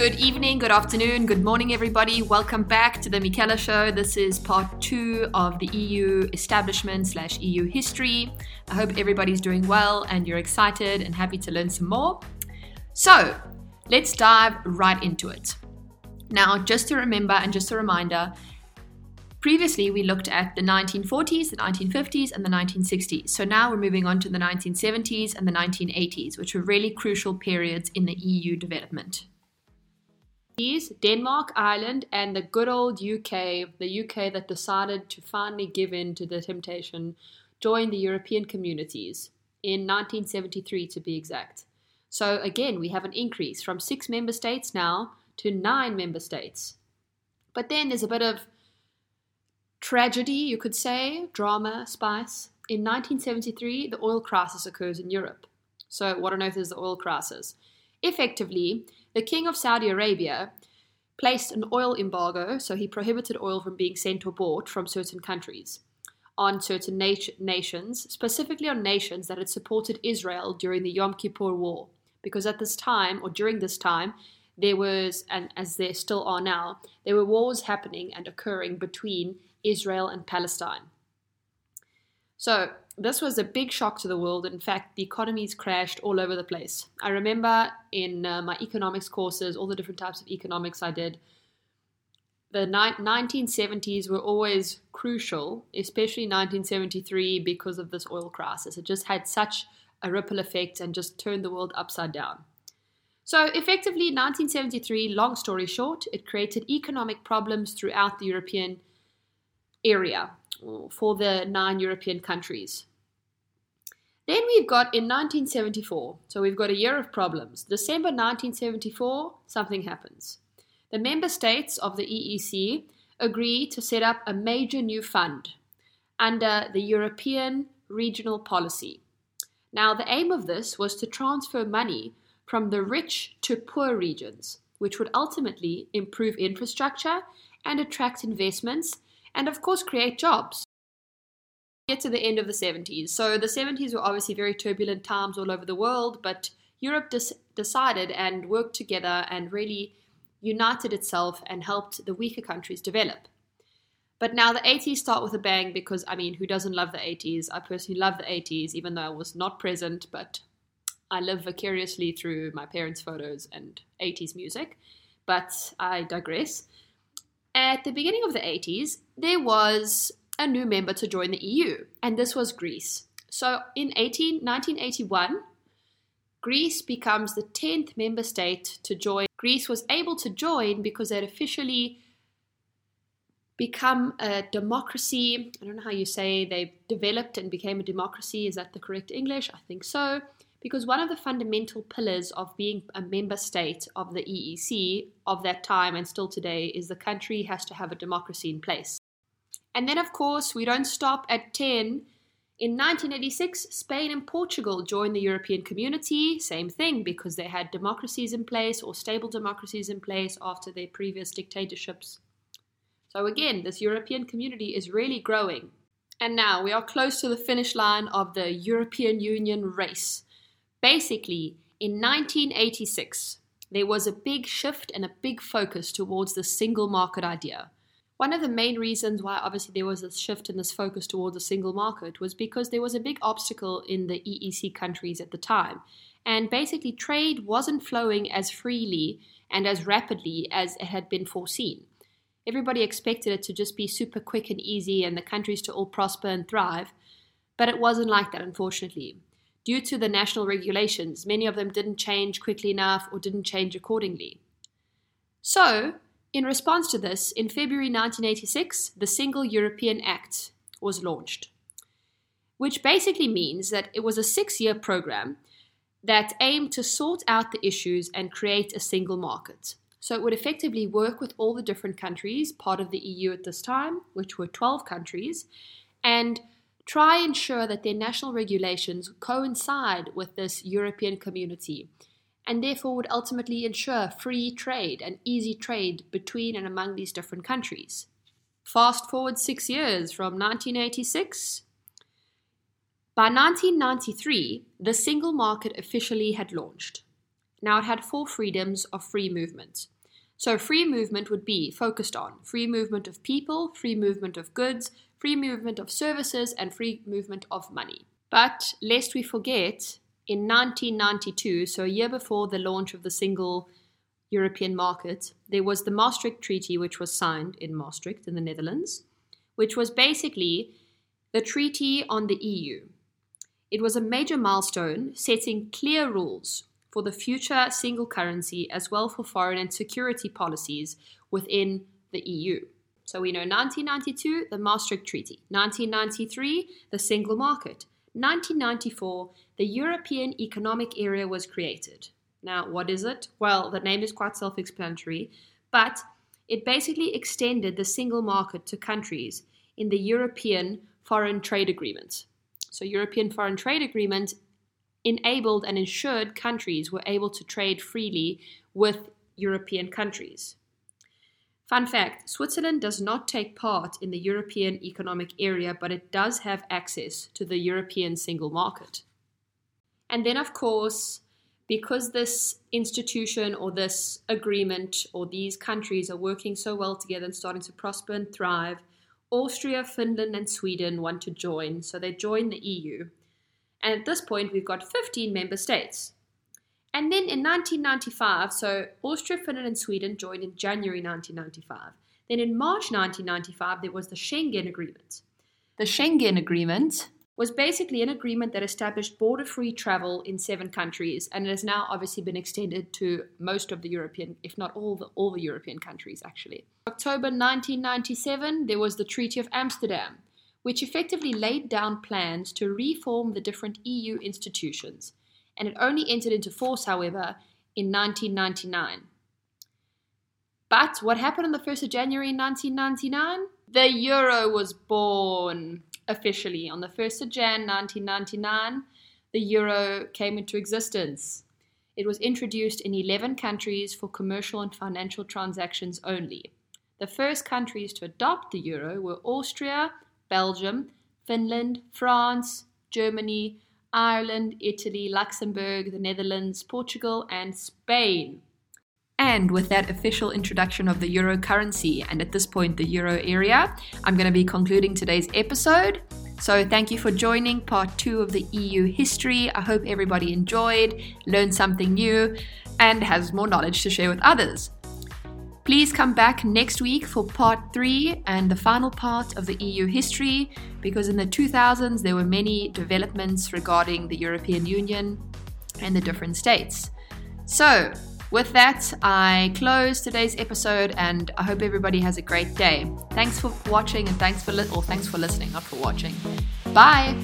Good evening, good afternoon, good morning, everybody. Welcome back to the Michaela Show. This is part two of the EU establishment slash EU history. I hope everybody's doing well and you're excited and happy to learn some more. So, let's dive right into it. Now, just to remember and just a reminder, previously we looked at the 1940s, the 1950s, and the 1960s. So now we're moving on to the 1970s and the 1980s, which were really crucial periods in the EU development. Denmark, Ireland, and the good old UK, the UK that decided to finally give in to the temptation, joined the European communities in 1973 to be exact. So again, we have an increase from six member states now to nine member states. But then there's a bit of tragedy, you could say, drama, spice. In 1973, the oil crisis occurs in Europe. So, what on earth is the oil crisis? Effectively, the king of Saudi Arabia placed an oil embargo, so he prohibited oil from being sent or bought from certain countries on certain nat- nations, specifically on nations that had supported Israel during the Yom Kippur War. Because at this time, or during this time, there was, and as there still are now, there were wars happening and occurring between Israel and Palestine. So, this was a big shock to the world. In fact, the economies crashed all over the place. I remember in uh, my economics courses, all the different types of economics I did, the ni- 1970s were always crucial, especially 1973 because of this oil crisis. It just had such a ripple effect and just turned the world upside down. So, effectively, 1973, long story short, it created economic problems throughout the European area for the nine European countries. Then we've got in 1974, so we've got a year of problems. December 1974, something happens. The member states of the EEC agree to set up a major new fund under the European Regional Policy. Now, the aim of this was to transfer money from the rich to poor regions, which would ultimately improve infrastructure and attract investments and of course create jobs. Get to the end of the 70s. So the 70s were obviously very turbulent times all over the world, but Europe des- decided and worked together and really united itself and helped the weaker countries develop. But now the 80s start with a bang because, I mean, who doesn't love the 80s? I personally love the 80s, even though I was not present, but I live vicariously through my parents' photos and 80s music. But I digress. At the beginning of the 80s, there was a new member to join the EU, and this was Greece. So in 18, 1981, Greece becomes the 10th member state to join. Greece was able to join because it officially become a democracy. I don't know how you say they developed and became a democracy. Is that the correct English? I think so because one of the fundamental pillars of being a member state of the EEC of that time and still today is the country has to have a democracy in place. And then, of course, we don't stop at 10. In 1986, Spain and Portugal joined the European community. Same thing, because they had democracies in place or stable democracies in place after their previous dictatorships. So, again, this European community is really growing. And now we are close to the finish line of the European Union race. Basically, in 1986, there was a big shift and a big focus towards the single market idea. One of the main reasons why, obviously, there was a shift in this focus towards a single market was because there was a big obstacle in the EEC countries at the time. And basically, trade wasn't flowing as freely and as rapidly as it had been foreseen. Everybody expected it to just be super quick and easy and the countries to all prosper and thrive, but it wasn't like that, unfortunately due to the national regulations, many of them didn't change quickly enough or didn't change accordingly. So, in response to this, in February 1986, the Single European Act was launched, which basically means that it was a six year program that aimed to sort out the issues and create a single market. So it would effectively work with all the different countries, part of the EU at this time, which were 12 countries, and try and ensure that their national regulations coincide with this European community and therefore would ultimately ensure free trade and easy trade between and among these different countries. Fast forward six years from 1986. By 1993, the single market officially had launched. Now, it had four freedoms of free movement. So, free movement would be focused on free movement of people, free movement of goods, free movement of services, and free movement of money. But lest we forget, in 1992, so a year before the launch of the single European market, there was the Maastricht Treaty, which was signed in Maastricht in the Netherlands, which was basically the treaty on the EU. It was a major milestone setting clear rules for the future single currency as well for foreign and security policies within the EU. So we know 1992, the Maastricht Treaty, 1993, the single market, 1994, the European Economic Area was created. Now, what is it? Well, the name is quite self explanatory, but it basically extended the single market to countries in the European Foreign Trade Agreement. So, European Foreign Trade Agreement enabled and ensured countries were able to trade freely with European countries. Fun fact Switzerland does not take part in the European Economic Area, but it does have access to the European single market. And then, of course, because this institution or this agreement or these countries are working so well together and starting to prosper and thrive, Austria, Finland, and Sweden want to join. So they join the EU. And at this point, we've got 15 member states. And then in 1995, so Austria, Finland, and Sweden joined in January 1995. Then in March 1995, there was the Schengen Agreement. The Schengen Agreement was basically an agreement that established border free travel in seven countries, and it has now obviously been extended to most of the European, if not all the, all the European countries, actually. October 1997, there was the Treaty of Amsterdam, which effectively laid down plans to reform the different EU institutions and it only entered into force, however, in 1999. But what happened on the 1st of January 1999? The euro was born officially. On the 1st of Jan 1999, the euro came into existence. It was introduced in 11 countries for commercial and financial transactions only. The first countries to adopt the euro were Austria, Belgium, Finland, France, Germany, Ireland, Italy, Luxembourg, the Netherlands, Portugal, and Spain. And with that official introduction of the euro currency and at this point the euro area, I'm going to be concluding today's episode. So, thank you for joining part two of the EU history. I hope everybody enjoyed, learned something new, and has more knowledge to share with others. Please come back next week for part three and the final part of the EU history, because in the 2000s there were many developments regarding the European Union and the different states. So, with that, I close today's episode and I hope everybody has a great day. Thanks for watching and thanks for li- or thanks for listening, not for watching. Bye.